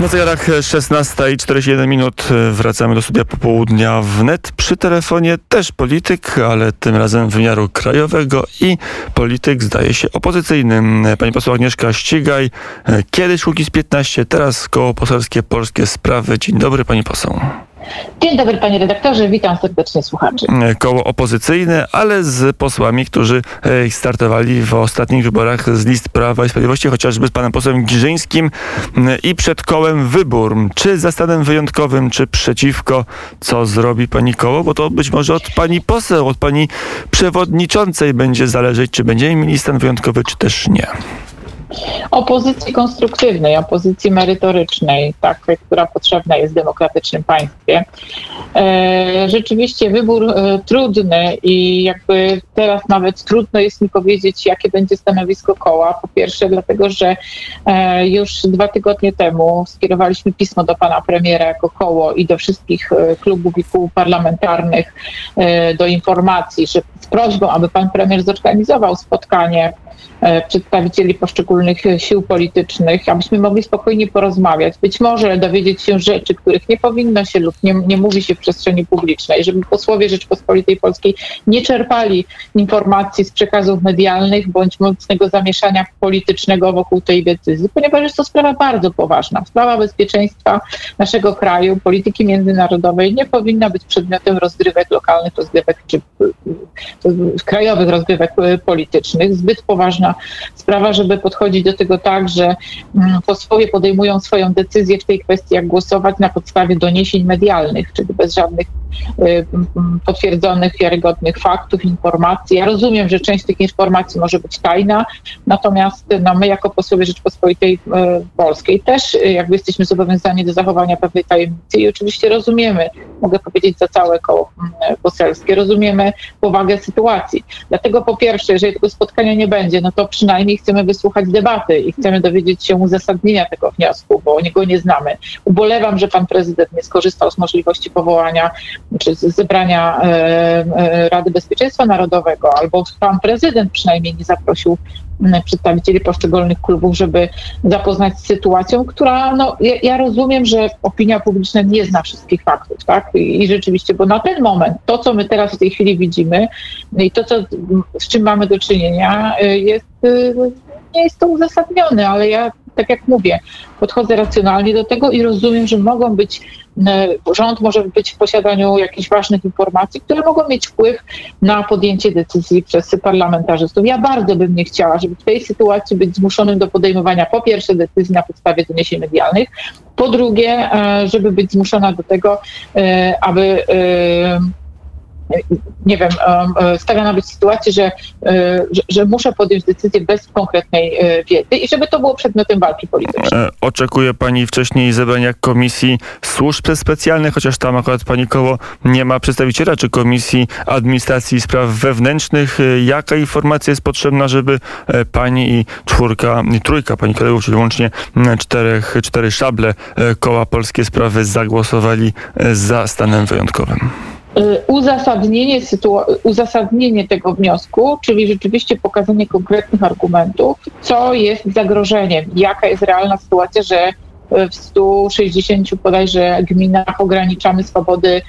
Na zegarach 16 i 41 minut wracamy do studia popołudnia wnet. Przy telefonie też polityk, ale tym razem wymiaru krajowego i polityk zdaje się opozycyjnym. Pani poseł Agnieszka Ścigaj, kiedyś Kukiz 15, teraz koło poselskie Polskie Sprawy. Dzień dobry pani poseł. Dzień dobry panie redaktorze, witam serdecznie słuchaczy. Koło opozycyjne, ale z posłami, którzy e, startowali w ostatnich wyborach z list Prawa i Sprawiedliwości, chociażby z panem posłem Giżyńskim i przed kołem wybór. Czy za stanem wyjątkowym, czy przeciwko, co zrobi pani koło? Bo to być może od pani poseł, od pani przewodniczącej będzie zależeć, czy będziemy mieli stan wyjątkowy, czy też nie opozycji konstruktywnej, opozycji merytorycznej, takiej, która potrzebna jest w demokratycznym państwie. E, rzeczywiście wybór e, trudny i jakby teraz nawet trudno jest mi powiedzieć, jakie będzie stanowisko koła. Po pierwsze, dlatego, że e, już dwa tygodnie temu skierowaliśmy pismo do pana premiera jako koło i do wszystkich klubów i kół parlamentarnych do informacji, że z prośbą, aby pan premier zorganizował spotkanie przedstawicieli poszczególnych sił politycznych, abyśmy mogli spokojnie porozmawiać, być może dowiedzieć się rzeczy, których nie powinno się lub nie, nie mówi się w przestrzeni publicznej, żeby posłowie Rzeczpospolitej Polskiej nie czerpali informacji z przekazów medialnych bądź mocnego zamieszania politycznego wokół tej decyzji, ponieważ jest to sprawa bardzo poważna. Sprawa bezpieczeństwa naszego kraju, polityki międzynarodowej nie powinna być przedmiotem rozgrywek lokalnych, rozgrywek czy krajowych rozgrywek politycznych. Zbyt poważna ważna sprawa, żeby podchodzić do tego tak, że mm, posłowie podejmują swoją decyzję w tej kwestii, jak głosować na podstawie doniesień medialnych, czyli bez żadnych potwierdzonych, wiarygodnych faktów, informacji. Ja rozumiem, że część tych informacji może być tajna, natomiast no, my jako posłowie Rzeczpospolitej y, Polskiej też y, jakby jesteśmy zobowiązani do zachowania pewnej tajemnicy i oczywiście rozumiemy, mogę powiedzieć za całe koło poselskie, rozumiemy powagę sytuacji. Dlatego po pierwsze, jeżeli tego spotkania nie będzie, no to przynajmniej chcemy wysłuchać debaty i chcemy dowiedzieć się uzasadnienia tego wniosku, bo niego nie znamy. Ubolewam, że pan prezydent nie skorzystał z możliwości powołania czy zebrania e, e, Rady Bezpieczeństwa Narodowego, albo pan prezydent przynajmniej nie zaprosił przedstawicieli poszczególnych klubów, żeby zapoznać z sytuacją, która, no, ja, ja, rozumiem, że opinia publiczna nie zna wszystkich faktów, tak? I, I, rzeczywiście, bo na ten moment to, co my teraz w tej chwili widzimy i to, co, z czym mamy do czynienia, y, jest, nie jest to uzasadnione, ale ja tak jak mówię, podchodzę racjonalnie do tego i rozumiem, że mogą być, e, rząd może być w posiadaniu jakichś ważnych informacji, które mogą mieć wpływ na podjęcie decyzji przez parlamentarzystów. Ja bardzo bym nie chciała, żeby w tej sytuacji być zmuszonym do podejmowania po pierwsze decyzji na podstawie doniesień medialnych, po drugie, e, żeby być zmuszona do tego, e, aby nie wiem, e, stawiana być sytuacji, że, e, że, że, muszę podjąć decyzję bez konkretnej e, wiedzy i żeby to było przedmiotem walki politycznej. Oczekuje pani wcześniej zebrania Komisji Służb Specjalnych, chociaż tam akurat pani koło nie ma przedstawiciela, czy Komisji Administracji Spraw Wewnętrznych. Jaka informacja jest potrzebna, żeby pani i czwórka, i trójka pani kolegów, czyli łącznie czterech, cztery szable koła Polskie Sprawy zagłosowali za stanem wyjątkowym? Y, uzasadnienie, uzasadnienie tego wniosku, czyli rzeczywiście pokazanie konkretnych argumentów, co jest zagrożeniem, jaka jest realna sytuacja, że w 160 bodajże gminach ograniczamy swobody y,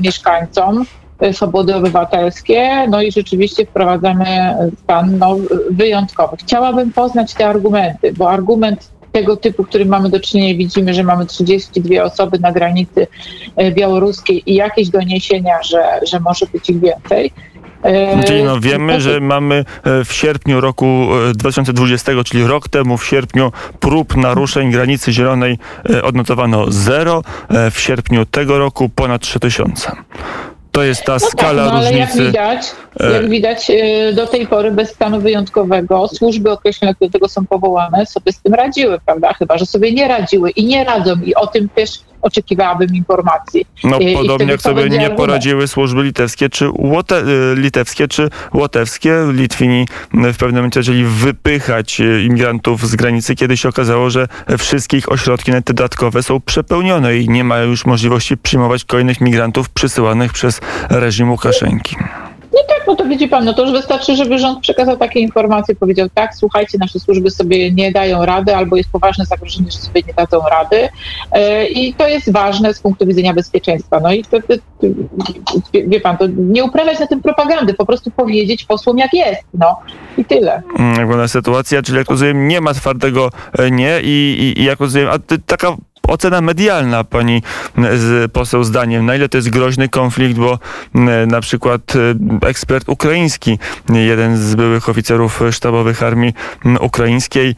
mieszkańcom, y, swobody obywatelskie, no i rzeczywiście wprowadzamy stan no, wyjątkowy. Chciałabym poznać te argumenty, bo argument tego typu, którym mamy do czynienia, widzimy, że mamy 32 osoby na granicy e, białoruskiej i jakieś doniesienia, że, że może być ich więcej. E, czyli no wiemy, że mamy e, w sierpniu roku 2020, czyli rok temu w sierpniu prób naruszeń granicy zielonej odnotowano zero, w sierpniu tego roku ponad 3000. To jest ta no skala tak, no, ale różnicy. Jak widać, jak widać, e, do tej pory bez stanu wyjątkowego służby określone, które do tego są powołane, sobie z tym radziły, prawda? Chyba, że sobie nie radziły i nie radzą i o tym też oczekiwałabym informacji. No I, podobnie jak sobie nie poradziły służby litewskie czy, łote, e, litewskie czy łotewskie. Litwini w pewnym momencie zaczęli wypychać e, imigrantów z granicy, kiedy się okazało, że wszystkie ich ośrodki dodatkowe są przepełnione i nie mają już możliwości przyjmować kolejnych migrantów przysyłanych przez reżim Łukaszenki. No tak, no to widzi pan, no to już wystarczy, żeby rząd przekazał takie informacje, powiedział tak, słuchajcie, nasze służby sobie nie dają rady, albo jest poważne zagrożenie, że sobie nie dadzą rady e, i to jest ważne z punktu widzenia bezpieczeństwa. No i to, wie pan, to nie uprawiać na tym propagandy, po prostu powiedzieć posłom jak jest, no i tyle. Jak wygląda sytuacja, czyli jak rozumiem, nie ma twardego e, nie i, i, i jak rozumiem, a taka ocena medialna pani z poseł zdaniem, na ile to jest groźny konflikt, bo na przykład e, ekspert ukraiński, jeden z byłych oficerów sztabowych armii ukraińskiej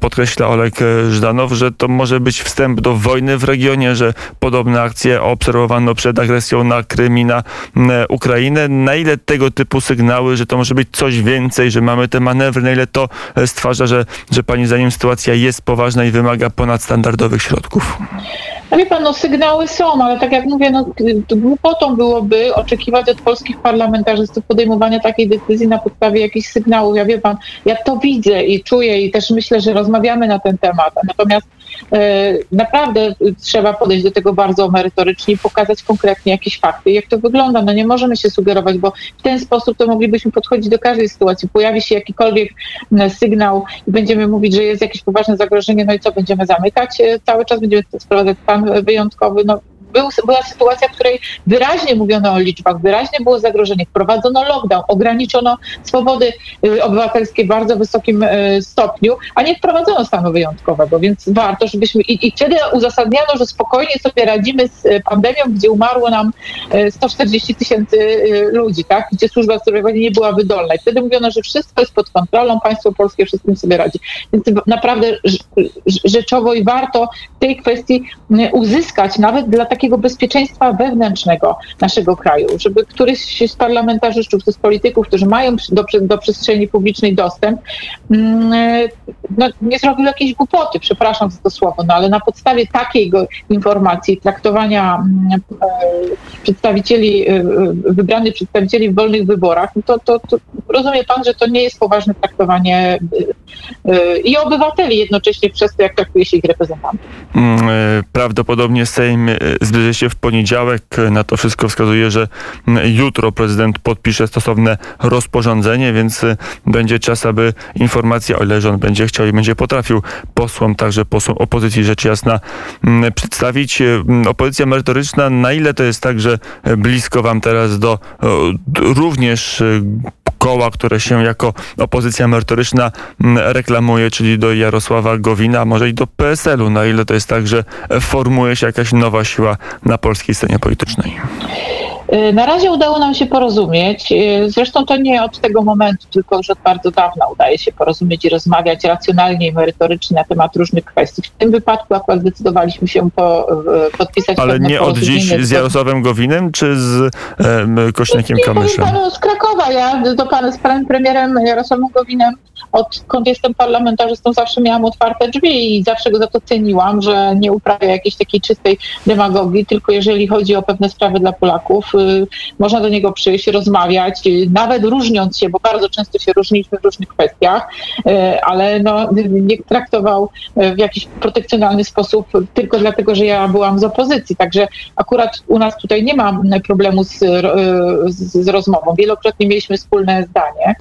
podkreśla Oleg Żdanow, że to może być wstęp do wojny w regionie, że podobne akcje obserwowano przed agresją na Krym i na Ukrainę. Na ile tego typu sygnały, że to może być coś więcej, że mamy te manewry, na ile to stwarza, że, że pani zdaniem sytuacja jest poważna i wymaga ponadstandardowych środków? específico No wie pan, no sygnały są, ale tak jak mówię, no głupotą byłoby oczekiwać od polskich parlamentarzystów podejmowania takiej decyzji na podstawie jakichś sygnałów. Ja wie pan, ja to widzę i czuję i też myślę, że rozmawiamy na ten temat. Natomiast e, naprawdę trzeba podejść do tego bardzo merytorycznie i pokazać konkretnie jakieś fakty, jak to wygląda. No nie możemy się sugerować, bo w ten sposób to moglibyśmy podchodzić do każdej sytuacji. Pojawi się jakikolwiek sygnał i będziemy mówić, że jest jakieś poważne zagrożenie, no i co, będziemy zamykać? E, cały czas będziemy sprowadzać stan wyjątkowy. No, był, była sytuacja, w której wyraźnie mówiono o liczbach, wyraźnie było zagrożenie, wprowadzono lockdown, ograniczono swobody y, obywatelskie w bardzo wysokim y, stopniu, a nie wprowadzono stanu wyjątkowego, więc warto, żebyśmy i, i wtedy uzasadniano, że spokojnie sobie radzimy z y, pandemią, gdzie umarło nam 140 tysięcy ludzi, tak? gdzie służba zdrowia nie była wydolna. I wtedy mówiono, że wszystko jest pod kontrolą, państwo polskie wszystkim sobie radzi. Więc naprawdę rzeczowo i warto w tej kwestii uzyskać nawet dla takiej takiego bezpieczeństwa wewnętrznego naszego kraju, żeby któryś z parlamentarzystów, z polityków, którzy mają do, do przestrzeni publicznej dostęp, mm, no, nie zrobił jakiejś głupoty, przepraszam za to słowo, no ale na podstawie takiej informacji, traktowania mm, e, przedstawicieli, e, wybranych przedstawicieli w wolnych wyborach, no to, to, to rozumie pan, że to nie jest poważne traktowanie e, i obywateli jednocześnie przez to, jak traktuje się ich reprezentantów. Mm, prawdopodobnie Sejm zbliży się w poniedziałek. Na to wszystko wskazuje, że jutro prezydent podpisze stosowne rozporządzenie, więc będzie czas, aby informacja, o ile rząd będzie chciał i będzie potrafił posłom, także posłom opozycji rzecz jasna mm, przedstawić. Opozycja merytoryczna, na ile to jest tak, że blisko wam teraz do również koła, które się jako opozycja merytoryczna reklamuje, czyli do Jarosława Gowina, a może i do PSL-u. Na ile to jest tak, że formuje się jakaś nowa siła na polskiej scenie politycznej? Y, na razie udało nam się porozumieć. Y, zresztą to nie od tego momentu, tylko już od bardzo dawna udaje się porozumieć i rozmawiać racjonalnie i merytorycznie na temat różnych kwestii. W tym wypadku akurat zdecydowaliśmy się po, podpisać Ale nie od dziś z Jarosławem Gowinem, czy z e, Kośniakiem Kamyszem? Panu z Krakowa. Ja do pana z panem premierem Jarosławem Gowinem odkąd jestem parlamentarzystą zawsze miałam otwarte drzwi i zawsze go za to ceniłam, że nie uprawia jakiejś takiej czystej demagogii, tylko jeżeli chodzi o pewne sprawy dla Polaków, można do niego przyjść, rozmawiać, y, nawet różniąc się, bo bardzo często się różniliśmy w różnych kwestiach, y, ale no, nie traktował w jakiś protekcjonalny sposób tylko dlatego, że ja byłam z opozycji. Także akurat u nas tutaj nie ma problemu z, z, z rozmową. Wielokrotnie mieliśmy wspólne zdanie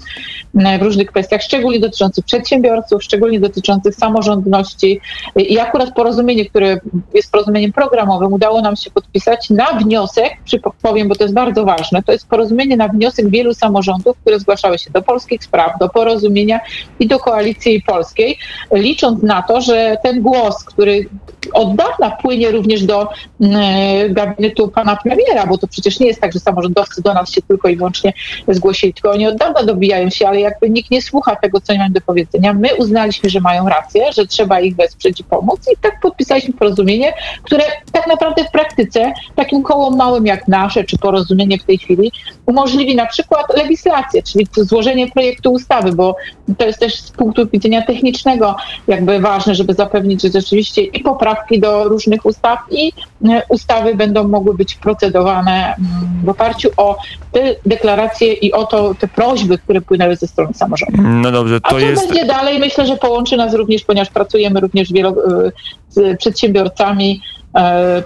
w różnych kwestiach, szczególnie dotyczących przedsiębiorców, szczególnie dotyczących samorządności. I akurat porozumienie, które jest porozumieniem programowym, udało nam się podpisać na wniosek, powiem bo to jest bardzo ważne, to jest porozumienie na wniosek wielu samorządów, które zgłaszały się do polskich spraw, do porozumienia i do koalicji polskiej, licząc na to, że ten głos, który od dawna płynie również do mm, gabinetu pana premiera, bo to przecież nie jest tak, że samorządowcy do nas się tylko i wyłącznie zgłosili, tylko oni od dawna dobijają się, ale jakby nikt nie słucha tego, co mają do powiedzenia. My uznaliśmy, że mają rację, że trzeba ich wesprzeć i pomóc i tak podpisaliśmy porozumienie, które tak naprawdę w praktyce takim kołom małym jak nasze, czy porozumienie w tej chwili, umożliwi na przykład legislację, czyli złożenie projektu ustawy, bo to jest też z punktu widzenia technicznego jakby ważne, żeby zapewnić, że rzeczywiście i poprawki do różnych ustaw i e, ustawy będą mogły być procedowane mm, w oparciu o te deklaracje i o to, te prośby, które płynęły ze strony samorządu. No dobrze, to A co jest... będzie dalej? Myślę, że połączy nas również, ponieważ pracujemy również wielo, e, z przedsiębiorcami,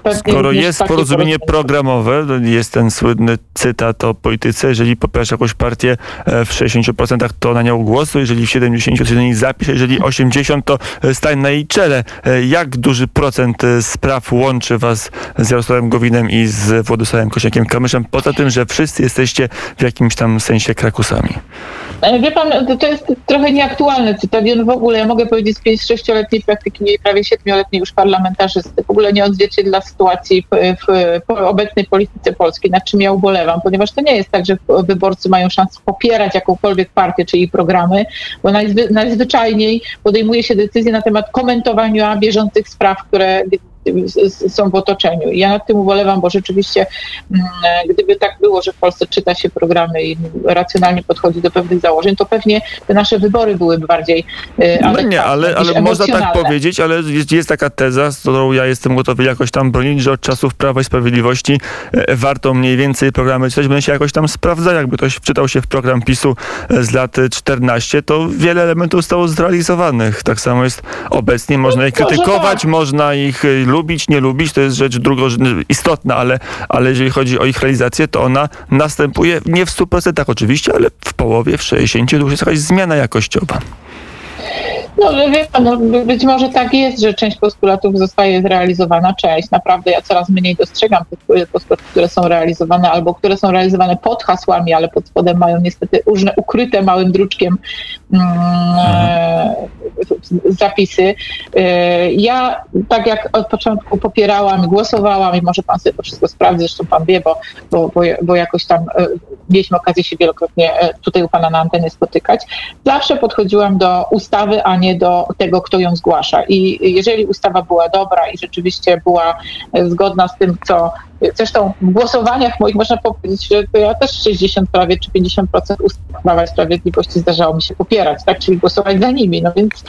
pewnie Skoro jest porozumienie programowe, jest ten słynny cytat o polityce, jeżeli popierasz jakąś partię e, w 60%, to na nią głosuj, jeżeli w 70% to niej zapisz, jeżeli 80% to e, stań na jej czele. E, Jak duży procent e, spraw łączy was z Jarosławem Gowinem i z Władysławem Kośniakiem-Kamyszem, poza tym, że wszyscy jesteście w jakimś tam sensie krakusami? E, Wie pan, to- jest trochę nieaktualny cytat. On w ogóle, ja mogę powiedzieć, z 5-6-letniej praktyki, nie prawie 7-letniej już parlamentarzysty, w ogóle nie odzwierciedla sytuacji w, w, obecnej polityce polskiej, nad czym ja ubolewam, ponieważ to nie jest tak, że wyborcy mają szansę popierać jakąkolwiek partię czy jej programy, bo najzwy, najzwyczajniej podejmuje się decyzje na temat komentowania bieżących spraw, które są w otoczeniu. I ja nad tym ubolewam, bo rzeczywiście mm, gdyby tak było, że w Polsce czyta się programy i racjonalnie podchodzi do pewnych założeń, to pewnie te nasze wybory byłyby bardziej e, No nie, ale, ale można tak powiedzieć, ale jest, jest taka teza, z którą ja jestem gotowy jakoś tam bronić, że od czasów Prawa i Sprawiedliwości e, warto mniej więcej programy czytać, będą się jakoś tam sprawdza. Jakby ktoś wczytał się w program PiSu e, z lat e, 14, to wiele elementów zostało zrealizowanych. Tak samo jest obecnie. Można ich krytykować, tak. można ich e, lubić, nie lubić, to jest rzecz drugorzędna, istotna, ale, ale jeżeli chodzi o ich realizację, to ona następuje nie w 100% oczywiście, ale w połowie, w 60% to już jest jakaś zmiana jakościowa. No wie pan, no, by- być może tak jest, że część postulatów zostaje zrealizowana, część. Naprawdę ja coraz mniej dostrzegam tych postulatów, które są realizowane albo które są realizowane pod hasłami, ale pod spodem mają niestety różne ukryte małym druczkiem mm, e, zapisy. E, Ja tak jak od początku popierałam głosowałam i może pan sobie to wszystko sprawdzi, zresztą pan wie, bo, bo, bo, bo jakoś tam e, mieliśmy okazję się wielokrotnie tutaj u pana na antenie spotykać. Zawsze podchodziłam do ustawy, a nie do tego, kto ją zgłasza. I jeżeli ustawa była dobra i rzeczywiście była e, zgodna z tym, co Zresztą w głosowaniach moich można powiedzieć, że to ja też 60 prawie czy 50% ustaw Prawa i Sprawiedliwości zdarzało mi się popierać, tak? czyli głosować za nimi. No więc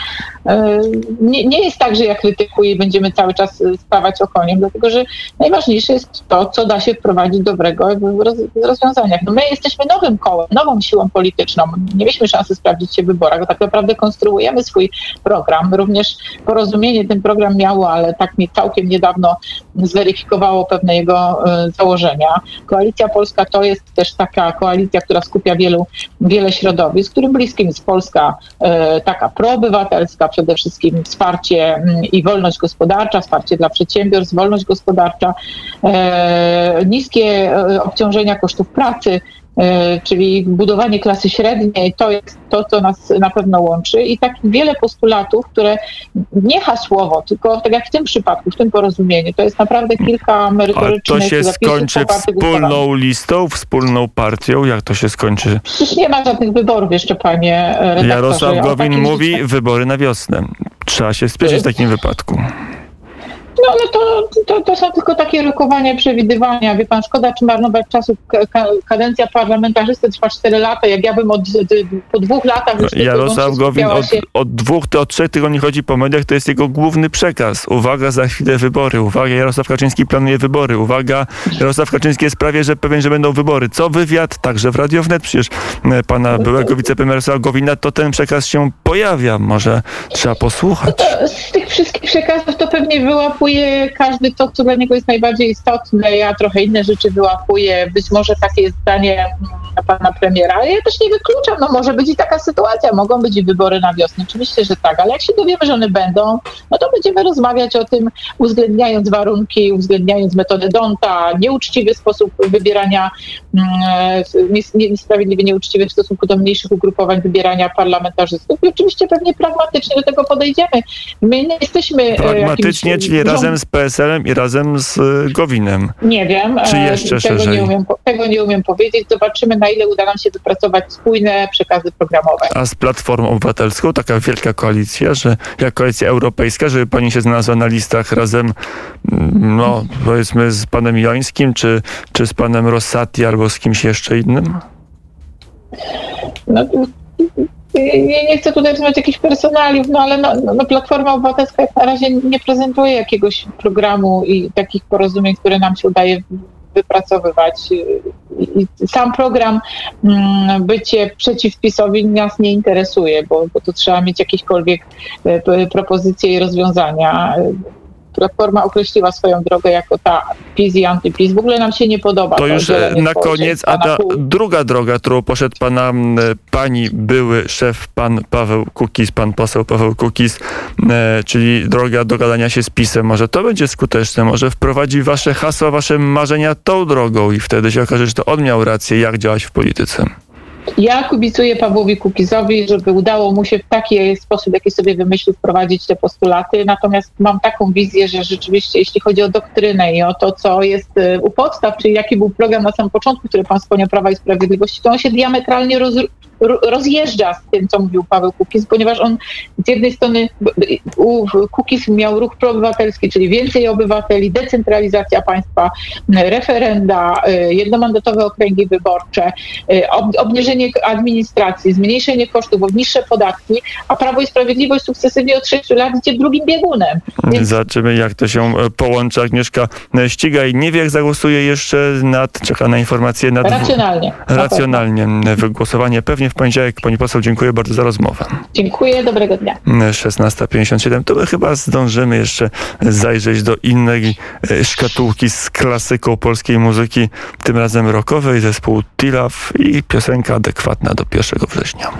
e, nie, nie jest tak, że ja krytykuję i będziemy cały czas e, stawać okoniem, dlatego że najważniejsze jest to, co da się wprowadzić dobrego w roz, w rozwiązaniach. No my jesteśmy nowym kołem, nową siłą polityczną. Nie mieliśmy szansy sprawdzić się w wyborach, bo tak naprawdę konstruujemy swój program. Również porozumienie ten program miało, ale tak mi całkiem niedawno zweryfikowało pewne jego e, założenia. Koalicja Polska to jest też taka koalicja, która skupia wielu, wiele środowisk, którym bliskim jest Polska e, taka proobywatelska, przede wszystkim wsparcie mm, i wolność gospodarcza, wsparcie dla przedsiębiorstw, wolność gospodarcza, e, niskie obciążenia kosztów pracy, czyli budowanie klasy średniej, to jest to, co nas na pewno łączy i tak wiele postulatów, które nie hasłowo, tylko tak jak w tym przypadku, w tym porozumieniu, to jest naprawdę kilka A merytorycznych to się skończy wspólną listą, wspólną partią? Jak to się skończy? Przecież nie ma żadnych wyborów jeszcze, panie e, redaktorze. Jarosław Gowin mówi wybory na wiosnę. Trzeba się spieszyć w takim wypadku. No ale to, to, to są tylko takie rokowania, przewidywania. Wie pan, szkoda czy marnować czasu. Ka- ka- kadencja parlamentarzysty trwa 4 lata. Jak ja bym od, po dwóch latach już Jarosław Gowin od, się od dwóch, to od trzech tygodni chodzi po mediach, to jest jego główny przekaz. Uwaga, za chwilę wybory. Uwaga, Jarosław Kaczyński planuje wybory. Uwaga, Jarosław Kaczyński jest prawie, że pewien, że będą wybory. Co wywiad, także w Radio Wnet przecież e, pana byłego wicepremiera Jarosława Gowina, to ten przekaz się pojawia. Może trzeba posłuchać. Z tych wszystkich przekazów to pewnie wyłapuje każdy to, co dla niego jest najbardziej istotne. Ja trochę inne rzeczy wyłapuję. Być może takie jest zdanie mm, pana premiera, ja też nie wykluczam. No może być i taka sytuacja. Mogą być i wybory na wiosnę. Oczywiście, że tak, ale jak się dowiemy, że one będą, no to będziemy rozmawiać o tym, uwzględniając warunki, uwzględniając metodę Donta, nieuczciwy sposób wybierania, mm, nies- niesprawiedliwy, nieuczciwy w stosunku do mniejszych ugrupowań wybierania parlamentarzystów i oczywiście pewnie pragmatycznie do tego podejdziemy. My nie jesteśmy e, Pragmatycznie, czyli rząd- razem z PSL-em i razem z e, Gowinem. Nie wiem. Czy e, jeszcze tego szerzej? nie, umiem, tego nie umiem powiedzieć. Zobaczymy, na ile uda nam się wypracować spójne przekazy programowe. A z Platformą Obywatelską taka wielka koalicja, że jak koalicja europejska, żeby pani się znalazła na listach razem, mm, no powiedzmy z panem Jońskim, czy, czy z panem Rossati, albo z kimś jeszcze innym? No, nie, nie chcę tutaj rozmawiać jakichś personaliów, no ale no, no, Platforma Obywatelska na razie nie prezentuje jakiegoś programu i takich porozumień, które nam się udaje wypracowywać. I sam program mm, bycie przeciw PiSowi nas nie interesuje, bo, bo tu trzeba mieć jakiekolwiek e, propozycje i rozwiązania. Platforma określiła swoją drogę jako ta PiS i antyPiS. W ogóle nam się nie podoba. To już e, na koniec, a ta druga droga, którą poszedł pana, m, pani były szef, pan Paweł Kukiz, pan poseł Paweł Kukiz, e, czyli droga dogadania się z PiSem. Może to będzie skuteczne, może wprowadzi wasze hasła, wasze marzenia tą drogą i wtedy się okaże, że to on miał rację, jak działać w polityce. Ja kibicuję Pawłowi Kukizowi, żeby udało mu się w taki sposób, jaki sobie wymyślił, wprowadzić te postulaty. Natomiast mam taką wizję, że rzeczywiście, jeśli chodzi o doktrynę i o to, co jest e, u podstaw, czyli jaki był program na samym początku, który pan wspomniał Prawa i Sprawiedliwości, to on się diametralnie rozjeżdża z tym, co mówił Paweł Kukiz, ponieważ on z jednej strony Kukiz miał ruch proobywatelski, czyli więcej obywateli, decentralizacja państwa, referenda, e, jednomandatowe okręgi wyborcze, e, ob- obniżenie administracji, zmniejszenie kosztów, niższe podatki, a Prawo i Sprawiedliwość sukcesywnie od 6 lat idzie drugim biegunem. Więc Zobaczymy, jak to się e, połączy. Agnieszka e, ściga i nie wie, jak zagłosuje jeszcze nad, czeka na informacje nad... racjonalnie. Racjonalnie wygłosowanie. Pewnie w poniedziałek. Pani poseł, dziękuję bardzo za rozmowę. Dziękuję, dobrego dnia. 16.57. To my chyba zdążymy jeszcze zajrzeć do innej e, szkatułki z klasyką polskiej muzyki, tym razem rockowej, zespół Tilaf i piosenka adekwatna do 1 września.